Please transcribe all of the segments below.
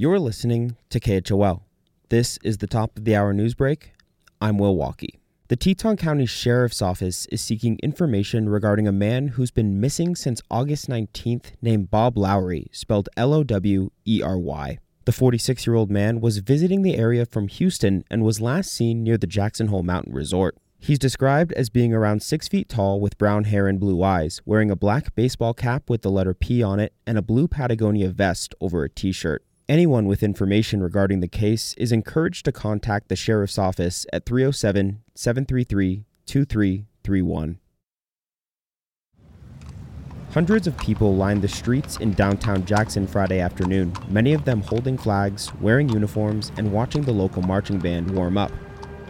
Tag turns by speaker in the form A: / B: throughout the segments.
A: You're listening to KHOL. This is the top of the hour news break. I'm Will Walkey. The Teton County Sheriff's Office is seeking information regarding a man who's been missing since August 19th named Bob Lowery, spelled L O W E R Y. The 46 year old man was visiting the area from Houston and was last seen near the Jackson Hole Mountain Resort. He's described as being around six feet tall with brown hair and blue eyes, wearing a black baseball cap with the letter P on it and a blue Patagonia vest over a t shirt. Anyone with information regarding the case is encouraged to contact the Sheriff's Office at 307 733 2331. Hundreds of people lined the streets in downtown Jackson Friday afternoon, many of them holding flags, wearing uniforms, and watching the local marching band warm up.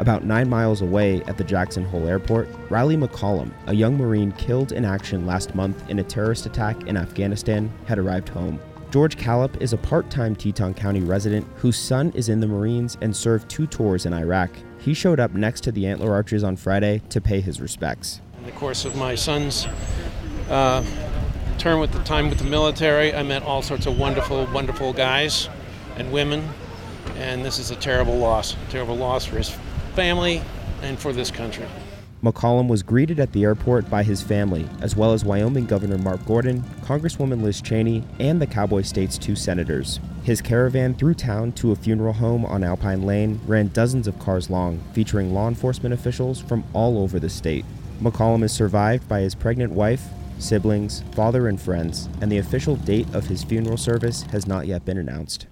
A: About nine miles away at the Jackson Hole Airport, Rylee McCollum, a young Marine killed in action last month in a terrorist attack in Afghanistan, had arrived home. George Callip is a part time Teton County resident whose son is in the Marines and served two tours in Iraq. He showed up next to the Antler Arches on Friday to pay his respects.
B: In the course of my son's uh, term with the time with the military, I met all sorts of wonderful, wonderful guys and women, and this is a terrible loss. Terrible loss for his family and for this country.
A: McCollum was greeted at the airport by his family, as well as Wyoming Governor Mark Gordon, Congresswoman Liz Cheney, and the Cowboy State's two senators. His caravan through town to a funeral home on Alpine Lane ran dozens of cars long, featuring law enforcement officials from all over the state. McCollum is survived by his pregnant wife, siblings, father, and friends, and the official date of his funeral service has not yet been announced.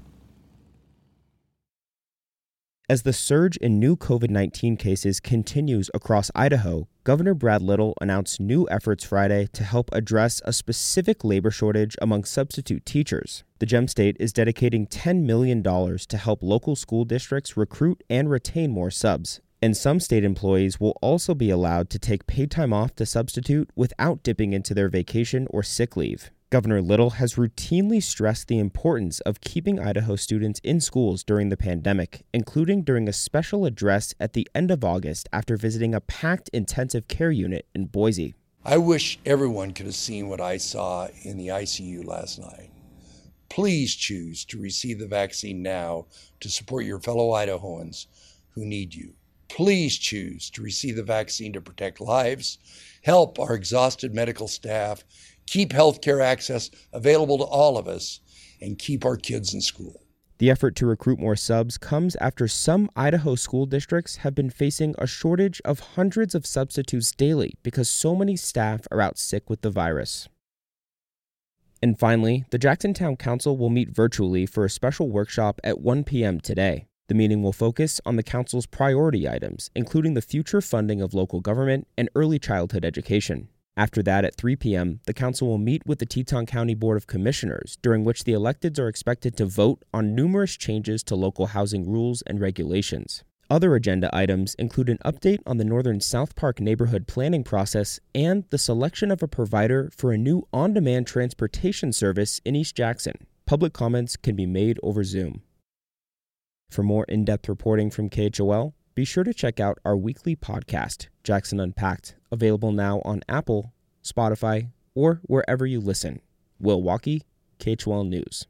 A: As the surge in new COVID 19 cases continues across Idaho, Governor Brad Little announced new efforts Friday to help address a specific labor shortage among substitute teachers. The Gem State is dedicating $10 million to help local school districts recruit and retain more subs. And some state employees will also be allowed to take paid time off to substitute without dipping into their vacation or sick leave. Governor Little has routinely stressed the importance of keeping Idaho students in schools during the pandemic, including during a special address at the end of August after visiting a packed intensive care unit in Boise.
C: I wish everyone could have seen what I saw in the ICU last night. Please choose to receive the vaccine now to support your fellow Idahoans who need you. Please choose to receive the vaccine to protect lives, help our exhausted medical staff, keep healthcare access available to all of us, and keep our kids in school.
A: The effort to recruit more subs comes after some Idaho school districts have been facing a shortage of hundreds of substitutes daily because so many staff are out sick with the virus. And finally, the Jackson Town Council will meet virtually for a special workshop at 1 p.m. today. The meeting will focus on the Council's priority items, including the future funding of local government and early childhood education. After that, at 3 p.m., the Council will meet with the Teton County Board of Commissioners, during which the electeds are expected to vote on numerous changes to local housing rules and regulations. Other agenda items include an update on the Northern South Park neighborhood planning process and the selection of a provider for a new on demand transportation service in East Jackson. Public comments can be made over Zoom. For more in depth reporting from KHOL, be sure to check out our weekly podcast, Jackson Unpacked, available now on Apple, Spotify, or wherever you listen. Will Walkey, KHOL News.